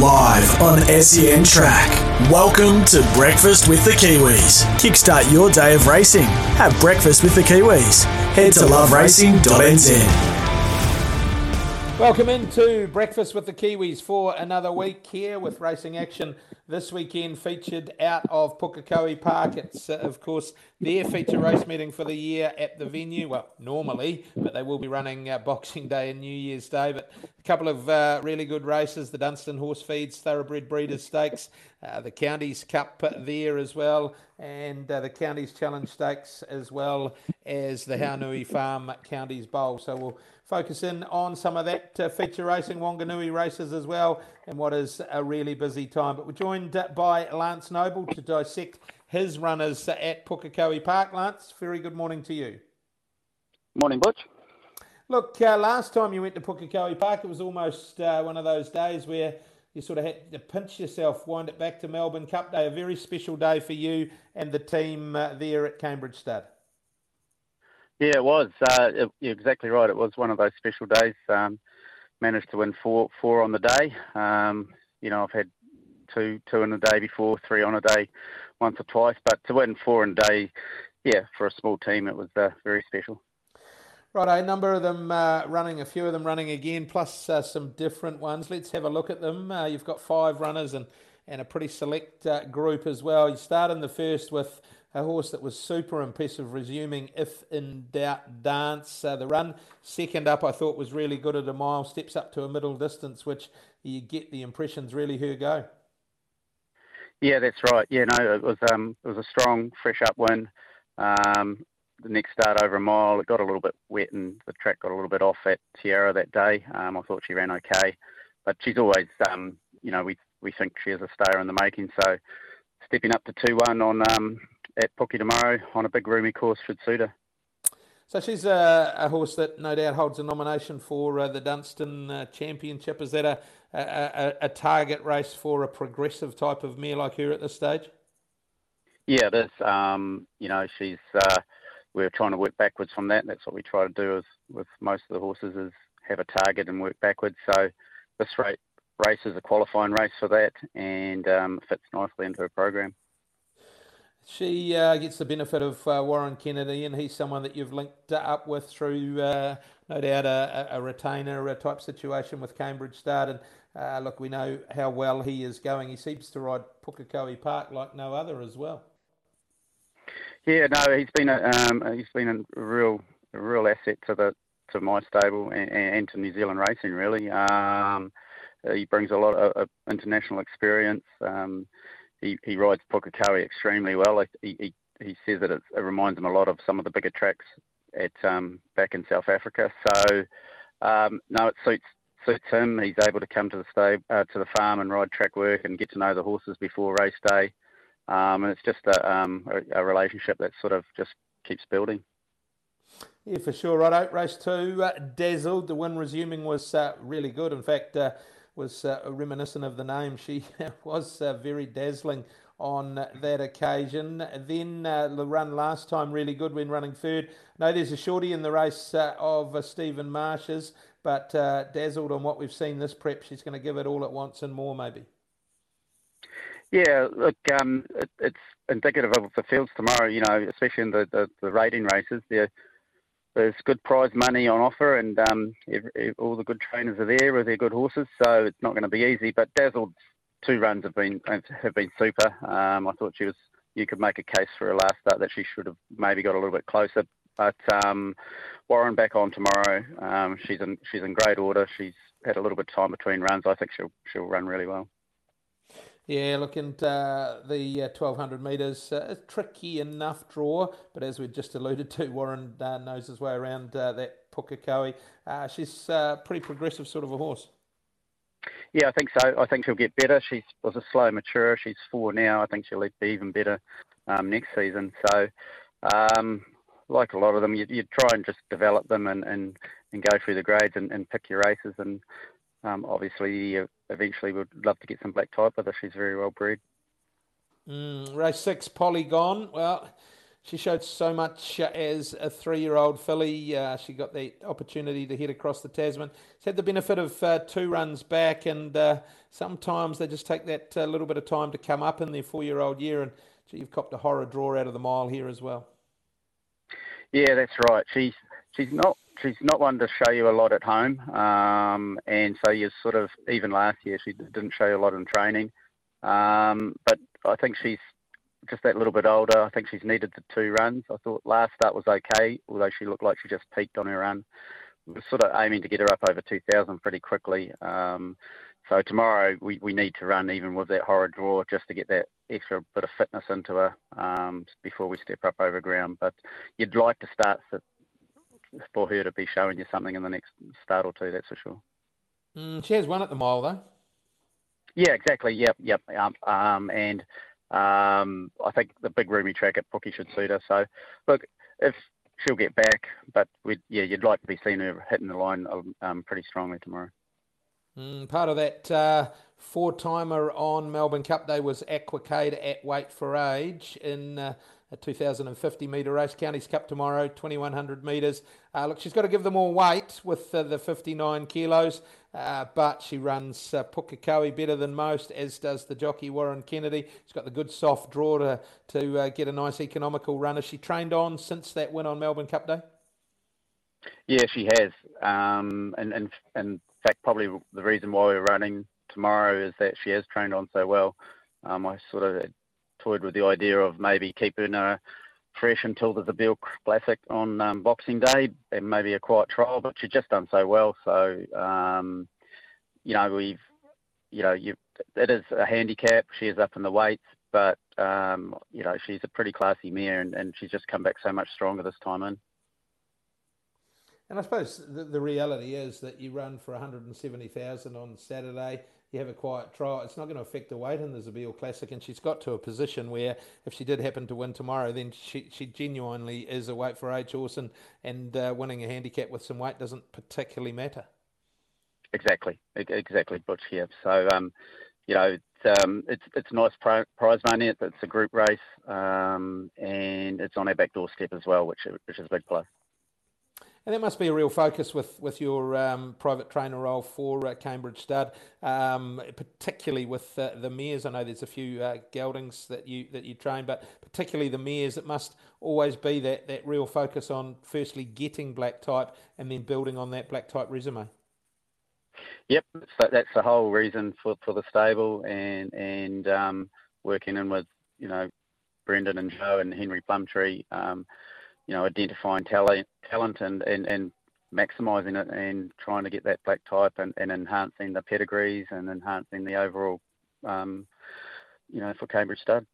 Live on SEN Track. Welcome to Breakfast with the Kiwis. Kickstart your day of racing. Have breakfast with the Kiwis. Head to loveracing.nz. Welcome into Breakfast with the Kiwis for another week here with racing action this weekend featured out of Pukekohe Park. It's, uh, of course, their feature race meeting for the year at the venue. Well, normally, but they will be running uh, Boxing Day and New Year's Day. But a couple of uh, really good races the Dunstan Horse Feeds Thoroughbred Breeders Stakes, uh, the Counties Cup there as well, and uh, the Counties Challenge Stakes, as well as the Haunui Farm Counties Bowl. So we'll focus in on some of that uh, feature racing, Wanganui races as well, and what is a really busy time. But we're joined by Lance Noble to dissect his runners at Pukekohe Park. Lance, very good morning to you. Morning, Butch. Look, uh, last time you went to Pukekohe Park, it was almost uh, one of those days where you sort of had to pinch yourself, wind it back to Melbourne Cup Day, a very special day for you and the team uh, there at Cambridge Stud. Yeah, it was. Uh, it, you're exactly right. It was one of those special days. Um, managed to win four four on the day. Um, you know, I've had two two in a day before, three on a day, once or twice. But to win four in a day, yeah, for a small team, it was uh, very special. Right, a number of them uh, running, a few of them running again, plus uh, some different ones. Let's have a look at them. Uh, you've got five runners and, and a pretty select uh, group as well. You start in the first with a horse that was super impressive, resuming if in doubt dance. Uh, the run second up, I thought was really good at a mile, steps up to a middle distance, which you get the impressions really her go. Yeah, that's right. Yeah, no, it was um, it was a strong, fresh up win. Um, the next start over a mile, it got a little bit wet and the track got a little bit off at Tierra that day. Um, I thought she ran okay, but she's always, um, you know, we we think she is a stayer in the making. So stepping up to two one on um, at Pookie tomorrow on a big roomy course should suit her. So she's a, a horse that no doubt holds a nomination for uh, the Dunstan uh, Championship. Is that a, a, a, target race for a progressive type of mare like her at this stage? Yeah, it is. Um, you know, she's. Uh, we're trying to work backwards from that. That's what we try to do with, with most of the horses is have a target and work backwards. So this race, race is a qualifying race for that and um, fits nicely into her program. She uh, gets the benefit of uh, Warren Kennedy, and he's someone that you've linked up with through, uh, no doubt, a, a retainer type situation with Cambridge Stud. And uh, look, we know how well he is going. He seems to ride Pukekohe Park like no other as well. Yeah, no, he's been a um, he's been a real a real asset to the to my stable and, and to New Zealand racing. Really, um, he brings a lot of, international experience. Um, he, he rides Pukekohe extremely well. He, he, he says that it, reminds him a lot of some of the bigger tracks at um, back in South Africa. So um, no, it suits suits him. He's able to come to the stable, uh, to the farm and ride track work and get to know the horses before race day. Um, and it's just a, um, a, a, relationship that sort of just keeps building. Yeah, for sure. Right, out race two, uh, dazzled. The win resuming was uh, really good. In fact, uh, was uh, reminiscent of the name. She was uh, very dazzling on that occasion. Then uh, the run last time really good when running third. No, there's a shorty in the race uh, of uh, Stephen Marsh's, but uh, dazzled on what we've seen this prep. She's going to give it all at once and more, maybe. Yeah, look, um, it, it's indicative of the fields tomorrow. You know, especially in the, the, the rating races. They're there's good prize money on offer, and um, all the good trainers are there with their good horses, so it's not going to be easy. But Dazzle's two runs have been have been super. Um, I thought she was. You could make a case for a last start that she should have maybe got a little bit closer. But um, Warren back on tomorrow. Um, she's in she's in great order. She's had a little bit of time between runs. I think she'll she'll run really well. Yeah, looking uh, the uh, 1200 metres, uh, tricky enough draw, but as we just alluded to, Warren uh, knows his way around uh, that Pukekohe. Uh, she's pretty progressive sort of a horse. Yeah, I think so. I think she'll get better. She was a slow mature. She's four now. I think she'll be even better um, next season. So, um, like a lot of them, you, you try and just develop them and, and, and go through the grades and, and pick your races. And um, obviously, eventually, we'd love to get some black type with her. She's very well bred. Mm, race six, Polygon. Well, she showed so much uh, as a three-year-old filly. Uh, she got the opportunity to head across the Tasman. She's had the benefit of uh, two runs back, and uh, sometimes they just take that uh, little bit of time to come up in their four-year-old year. And gee, you've copped a horror draw out of the mile here as well. Yeah, that's right. She's she's not she's not one to show you a lot at home, um, and so you sort of even last year she didn't show you a lot in training, um, but I think she's just that little bit older. I think she's needed the two runs. I thought last start was okay, although she looked like she just peaked on her run. We're sort of aiming to get her up over 2,000 pretty quickly. Um, so tomorrow we, we need to run even with that horror draw just to get that extra bit of fitness into her um, before we step up over ground. But you'd like to start for her to be showing you something in the next start or two, that's for sure. Mm, she has one at the mile, though. Yeah, exactly. Yep, yep. Um, um, and um, I think the big roomy track at Pookie should suit her. So, look, if she'll get back, but we yeah, you'd like to be seeing her hitting the line um, pretty strongly tomorrow. Mm, part of that uh, four timer on Melbourne Cup Day was Aquacade at weight for age in uh, a 2050 metre race. Counties Cup tomorrow, 2100 metres. Uh, look, she's got to give them all weight with uh, the 59 kilos, uh, but she runs uh, Pukekohe better than most, as does the jockey Warren Kennedy. She's got the good soft draw to, to uh, get a nice economical run. Has she trained on since that win on Melbourne Cup Day? Yeah, she has. Um, and, and, and in fact, probably the reason why we're running tomorrow is that she has trained on so well. Um, I sort of toyed with the idea of maybe keeping her fresh until the Zabeel Classic on um, Boxing Day and maybe a quiet trial, but she's just done so well. So, um, you know, we've, you know, you, it is a handicap. She is up in the weights, but, um, you know, she's a pretty classy mare and, and she's just come back so much stronger this time in. And I suppose the, the reality is that you run for 170,000 on Saturday you have a quiet trial, it's not going to affect the weight in the Zabeel Classic. And she's got to a position where if she did happen to win tomorrow, then she, she genuinely is a weight for age horse, and, and uh, winning a handicap with some weight doesn't particularly matter. Exactly, exactly, Butch. Yeah. So, um, you know, it's, um, it's it's nice prize money. It's, it's a group race, um, and it's on our back doorstep as well, which which is a big plus. And that must be a real focus with, with your um, private trainer role for uh, Cambridge Stud, um, particularly with uh, the mares. I know there's a few uh, geldings that you that you train, but particularly the mares. It must always be that, that real focus on firstly getting black type and then building on that black type resume. Yep, so that's the whole reason for, for the stable and and um, working in with you know Brendan and Joe and Henry Plumptre. You know, identifying talent, talent and, and, and maximising it and trying to get that black type and, and enhancing the pedigrees and enhancing the overall, um, you know, for Cambridge Stud.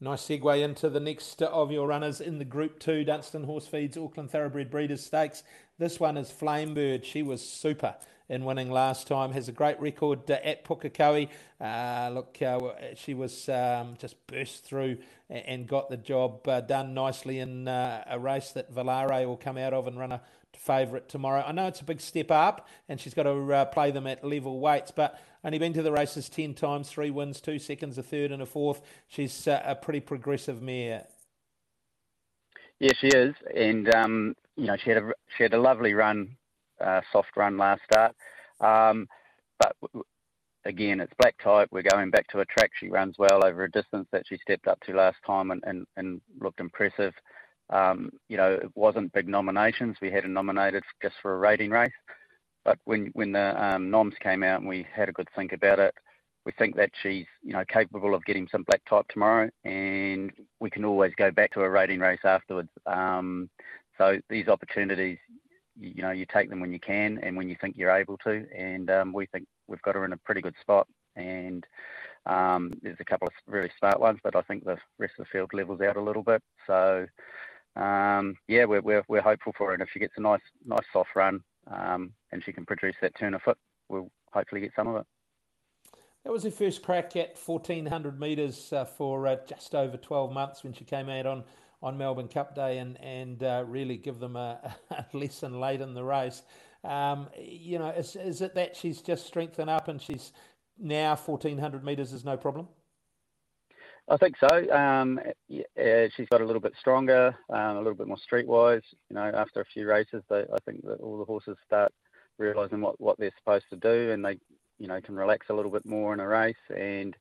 Nice segue into the next of your runners in the Group 2 Dunstan Horse Feeds Auckland Thoroughbred Breeders Stakes. This one is Flamebird. She was super in winning last time. Has a great record uh, at Pukekohe. Uh, look, uh, she was um, just burst through and got the job uh, done nicely in uh, a race that Valare will come out of and run a favourite tomorrow. I know it's a big step up, and she's got to uh, play them at level weights, but only been to the races 10 times, three wins, two seconds, a third, and a fourth. She's a pretty progressive mare. Yeah, she is, and um, you know she had a she had a lovely run uh, soft run last start. Um, but again, it's black type. We're going back to a track she runs well over a distance that she stepped up to last time and, and, and looked impressive. um, you know, it wasn't big nominations. We had her nominated just for a rating race. But when when the um, noms came out and we had a good think about it, we think that she's you know capable of getting some black type tomorrow, and we can always go back to a rating race afterwards. Um, so these opportunities, you know, you take them when you can and when you think you're able to, and um, we think we've got her in a pretty good spot. And there's a couple of really smart ones, but I think the rest of the field levels out a little bit. So yeah, we're, hopeful for it. And if she gets a nice nice soft run um, and she can produce that turn of foot, we'll hopefully get some of it. That was her first crack at 1400 metres uh, for uh, just over 12 months when she came out on, on Melbourne Cup Day and, and uh, really give them a, a, lesson late in the race. Um, you know, is, is it that she's just strengthened up and she's now 1400 metres is no problem? I think so. Um, yeah, she's got a little bit stronger, um, a little bit more streetwise. You know, after a few races, they, I think that all the horses start realising what, what they're supposed to do, and they, you know, can relax a little bit more in a race. And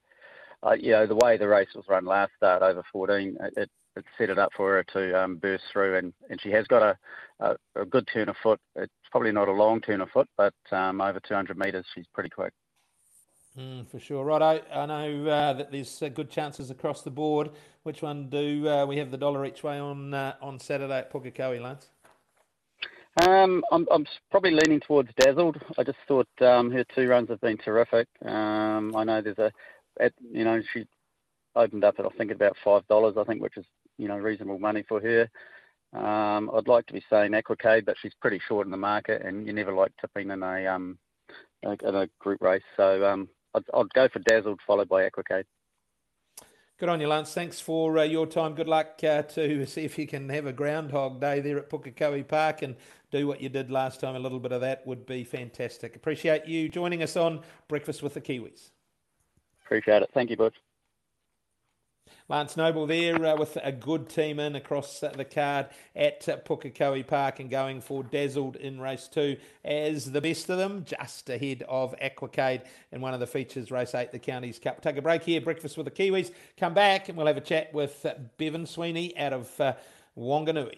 uh, you know, the way the race was run last start over 14, it, it set it up for her to um, burst through, and, and she has got a, a, a good turn of foot. It's probably not a long turn of foot, but um, over 200 metres, she's pretty quick. Mm, for sure, right. I, I know uh, that there's uh, good chances across the board. Which one do uh, we have the dollar each way on uh, on Saturday at Pukekohe, Lance? Um, I'm, I'm probably leaning towards Dazzled. I just thought um, her two runs have been terrific. Um, I know there's a, at, you know, she opened up at I think about five dollars, I think, which is you know reasonable money for her. Um, I'd like to be saying Aquacade, but she's pretty short in the market, and you never like tipping in a um, in a group race. So um, I'd, go for Dazzled, followed by Aquacade. Good on you, Lance. Thanks for uh, your time. Good luck uh, to see if you can have a groundhog day there at Pukekohe Park and do what you did last time. A little bit of that would be fantastic. Appreciate you joining us on Breakfast with the Kiwis. Appreciate it. Thank you, Butch. Lance Noble there uh, with a good team in across uh, the card at Pukekohe Park and going for Dazzled in race two as the best of them, just ahead of Aquacade in one of the features, race eight, the Counties Cup. Take a break here, breakfast with the Kiwis. Come back and we'll have a chat with uh, Bevan Sweeney out of uh, Wanganui.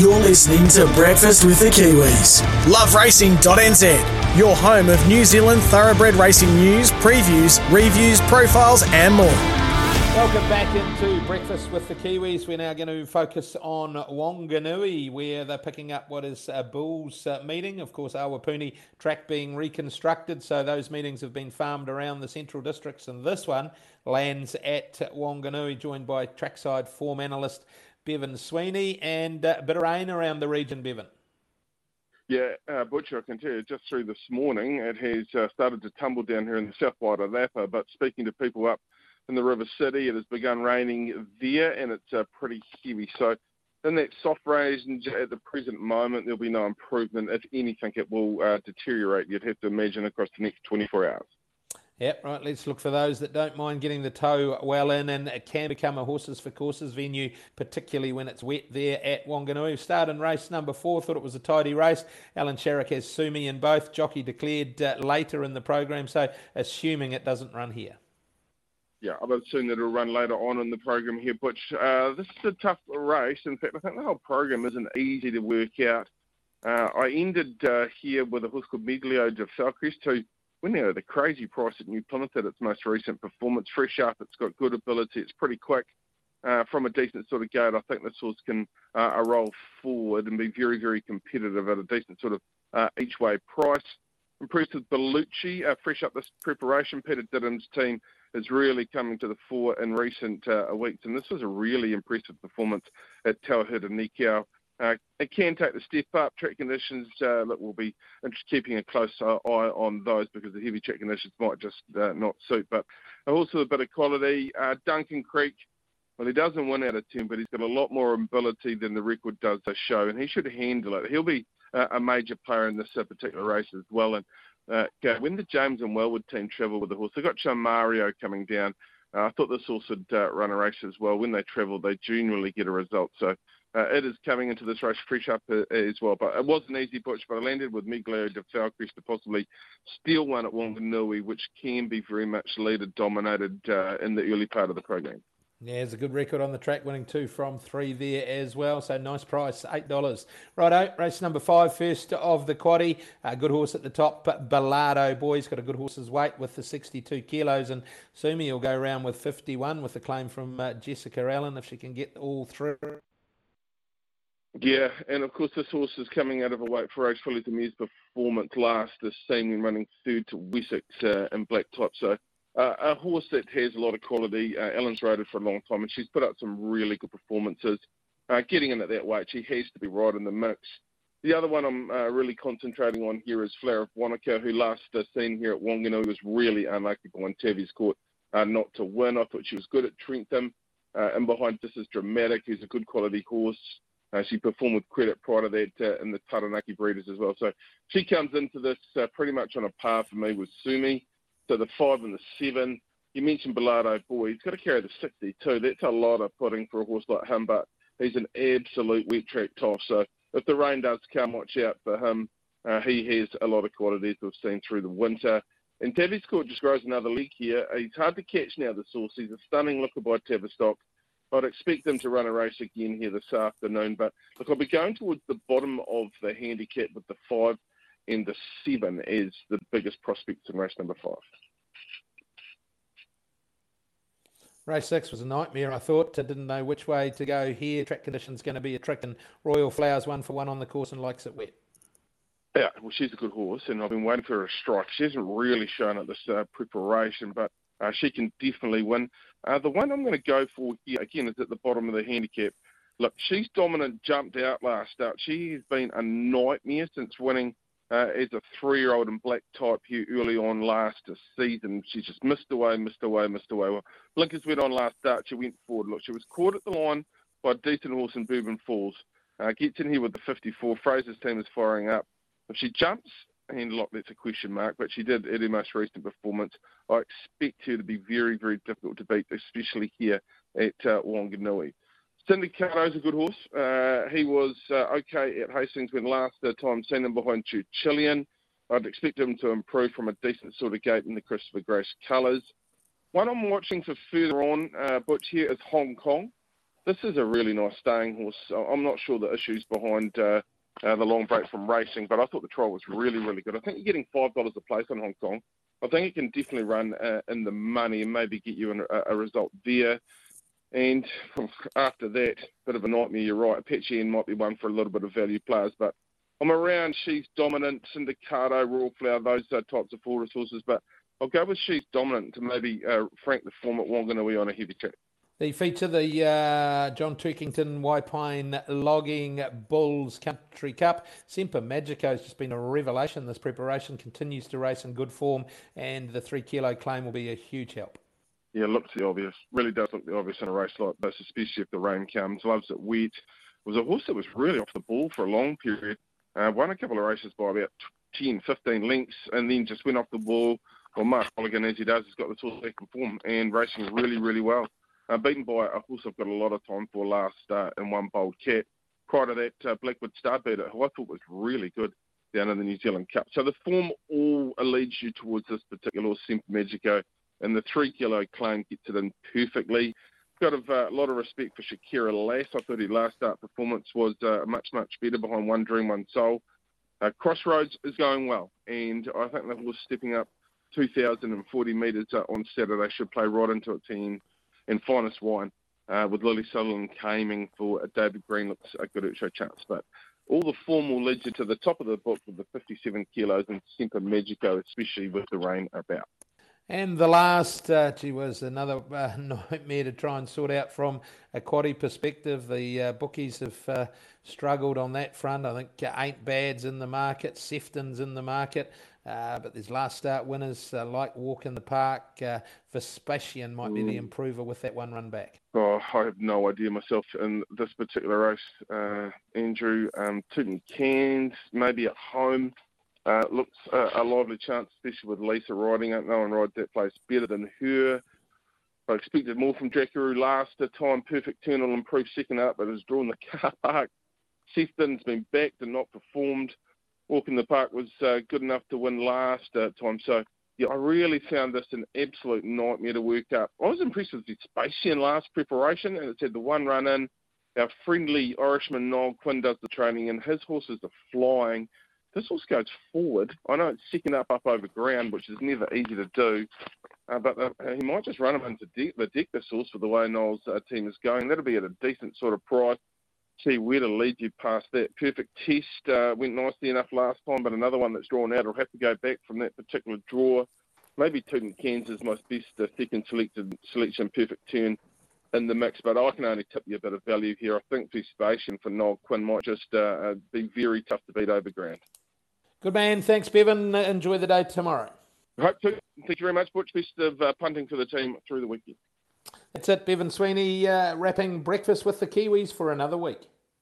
You're listening to Breakfast with the Kiwis. LoveRacing.nz, your home of New Zealand thoroughbred racing news, previews, reviews, profiles, and more. Welcome back into Breakfast with the Kiwis. We're now going to focus on Wanganui, where they're picking up what is a Bulls uh, meeting. Of course, Awapuni track being reconstructed, so those meetings have been farmed around the central districts, and this one lands at Wanganui, joined by trackside form analyst Bevan Sweeney, and uh, a bit of rain around the region, Bevan. Yeah, uh, Butcher, I can tell you, just through this morning, it has uh, started to tumble down here in the south side of Lapa, but speaking to people up in the River City. It has begun raining there, and it's uh, pretty heavy. So, in that soft rain at the present moment, there'll be no improvement. If anything, it will uh, deteriorate. You'd have to imagine across the next 24 hours. Yep, right. Let's look for those that don't mind getting the toe well in, and it can become a horses for courses venue, particularly when it's wet there at Wanganui. Start in race number four. Thought it was a tidy race. Alan Sharrock has Sumi in both. Jockey declared uh, later in the program, so assuming it doesn't run here yeah, I would assume that it'll run later on in the program here. But uh, this is a tough race. In fact, I think the whole program isn't easy to work out. Uh, I ended uh, here with a horse called Miglio de Falcrest, who went out at a crazy price at New Plymouth at its most recent performance. Fresh up, it's got good ability, it's pretty quick. Uh, from a decent sort of gate, I think this horse can uh, roll forward and be very, very competitive at a decent sort of uh, each way price. Impressed with Bellucci, uh, fresh up this preparation. Peter Didham's team is really coming to the fore in recent uh, weeks, and this was a really impressive performance at Tauherenikau. Uh, it can take the step up. Track conditions uh, that will be keeping a close eye on those because the heavy track conditions might just uh, not suit. But also a bit of quality. Uh, Duncan Creek, well, he doesn't win out of 10, but he's got a lot more ability than the record does to show, and he should handle it. He'll be uh, a major player in this uh, particular race as well. And uh, when the James and Wellwood team travel with the horse, they've got Mario coming down. Uh, I thought this horse would uh, run a race as well. When they travel, they generally get a result. So uh, it is coming into this race fresh up uh, as well. But it was an easy push, but I landed with Miglio de Falcrest to possibly steal one at Wanganui, which can be very much leader dominated in the early part of the program. Yeah, it's a good record on the track, winning two from three there as well. So nice price, eight dollars. Righto, race number five, first of the quaddy. A good horse at the top, Bellado boys got a good horse's weight with the 62 kilos, and Sumi will go around with 51 with the claim from uh, Jessica Allen if she can get all through. Yeah, and of course this horse is coming out of a weight for Rose Philly Demure's performance last this same running third to Wessex uh, in black top. So uh, a horse that has a lot of quality. Uh, Ellen's rode for a long time, and she's put up some really good performances. Uh, getting in at that weight, she has to be right in the mix. The other one I'm uh, really concentrating on here is Flower of Wanaka, who last uh, seen here at Wanganui was really unlucky on Tavi's court uh, not to win. I thought she was good at Trentham. Uh, and behind this is Dramatic, who's a good quality horse. Uh, she performed with credit prior to that uh, in the Taranaki breeders as well. So she comes into this uh, pretty much on a par for me with Sumi. So the five and the seven. You mentioned Bellado Boy. He's got to carry the 62. That's a lot of putting for a horse like him, but he's an absolute wet track toss. So if the rain does come, watch out for him. Uh, he has a lot of qualities we've seen through the winter. And Tavistock just grows another leg here. He's hard to catch now, the source. He's a stunning looker by Tavistock. I'd expect him to run a race again here this afternoon. But look, I'll be going towards the bottom of the handicap with the five and the seven is the biggest prospect in race number five. Race six was a nightmare. I thought I didn't know which way to go here. Track conditions going to be a trick, and Royal Flowers one for one on the course and likes it wet. Yeah, well, she's a good horse, and I've been waiting for her to strike. She hasn't really shown at this uh, preparation, but uh, she can definitely win. Uh, the one I'm going to go for here again is at the bottom of the handicap. Look, she's dominant, jumped out last start. She has been a nightmare since winning uh, as a three-year-old in black type here early on last season. She just missed away, missed away, missed away. Well, blinkers went on last start. She went forward. Look, she was caught at the line by a decent horse in Bourbon Falls. Uh, gets in here with the 54. Fraser's team is firing up. If she jumps, and look, that's a question mark, but she did at her most recent performance. I expect her to be very, very difficult to beat, especially here at uh, Wanganui. Syndicato's a good horse. Uh, he was uh, okay at Hastings when last uh, time seen him behind Chillian. I'd expect him to improve from a decent sort of gate in the Christopher Grace colours. One I'm watching for further on, uh, Butch, here is Hong Kong. This is a really nice staying horse. I'm not sure the issues behind uh, uh, the long break from racing, but I thought the trial was really, really good. I think you're getting $5 a place on Hong Kong. I think it can definitely run uh, in the money and maybe get you an, a, a result there. And after that, bit of a nightmare, you're right. Apache might be one for a little bit of value players, but I'm around She's Dominant, Syndicato, Royal Flower, those uh, types of full resources. But I'll go with She's Dominant to maybe uh, frank the form at Wanganui on a heavy track. They feature, the uh, John Turkington Waipine Logging Bulls Country Cup. Semper Magico has just been a revelation. This preparation continues to race in good form, and the three kilo claim will be a huge help yeah, looks the obvious. Really does look the obvious in a race like this, especially if the rain comes. Loves it wet. Was a horse that was really off the ball for a long period. Uh, won a couple of races by about 10, 15 lengths, and then just went off the ball. Well, Mark Mulligan, as he does, has got the horse back in form and racing really, really well. Uh, beaten by a horse I've got a lot of time for last uh, in one bold cat. Prior to that, uh, Blackwood Starbeater, who I thought was really good down in the New Zealand Cup. So the form all leads you towards this particular Semper Magico and the three kilo claim gets it in perfectly. Got a, uh, lot of respect for Shakira Lass. I thought her last start performance was uh, much, much better behind One Dream, One Soul. Uh, Crossroads is going well, and I think the horse stepping up 2,040 metres uh, on Saturday should play right into a team in finest wine. Uh, with Lily Sutherland aiming for a David Green looks a good show chance. But all the form will lead you to the top of the book with the 57 kilos and Semper Magico, especially with the rain about. And the last, uh, gee, was another uh, nightmare to try and sort out from a quaddy perspective. The uh, bookies have uh, struggled on that front. I think uh, Ain't Bad's in the market, Sefton's in the market, uh, but there's last start winners like Walk in the Park. Vespasian might be the mm. improver with that one run back. Oh, I have no idea myself in this particular race, Andrew. Um, Tooting Cairns, maybe at home. Uh, looks uh, a lively chance, especially with Lisa riding it. No one rides that place better than her. I expected more from Jackaroo last time. Perfect turn will improve second up, but has drawn the car park. Sefton's been backed and not performed. Walk in the Park was uh, good enough to win last uh, time. So yeah, I really found this an absolute nightmare to work up. I was impressed with the Vespasian last preparation, and it said the one run in. Our friendly Irishman Noel Quinn does the training, and his horses are flying. This horse goes forward. I know it's second up up over ground, which is never easy to do, uh, but uh, he might just run him into de- the deck horse for the way Noel's uh, team is going. That'll be at a decent sort of price. See where to lead you past that. Perfect test uh, went nicely enough last time, but another one that's drawn out will have to go back from that particular draw. Maybe Tootin Kansas my best uh, second selected selection, perfect turn in the mix, but I can only tip you a bit of value here. I think Vespasian for Noel Quinn might just uh, uh, be very tough to beat over ground. Good man. Thanks, Bevan. Enjoy the day tomorrow. Hope to. Thank you very much, Butch. Best of uh, punting for the team through the weekend. That's it, Bevan Sweeney, uh, wrapping breakfast with the Kiwis for another week.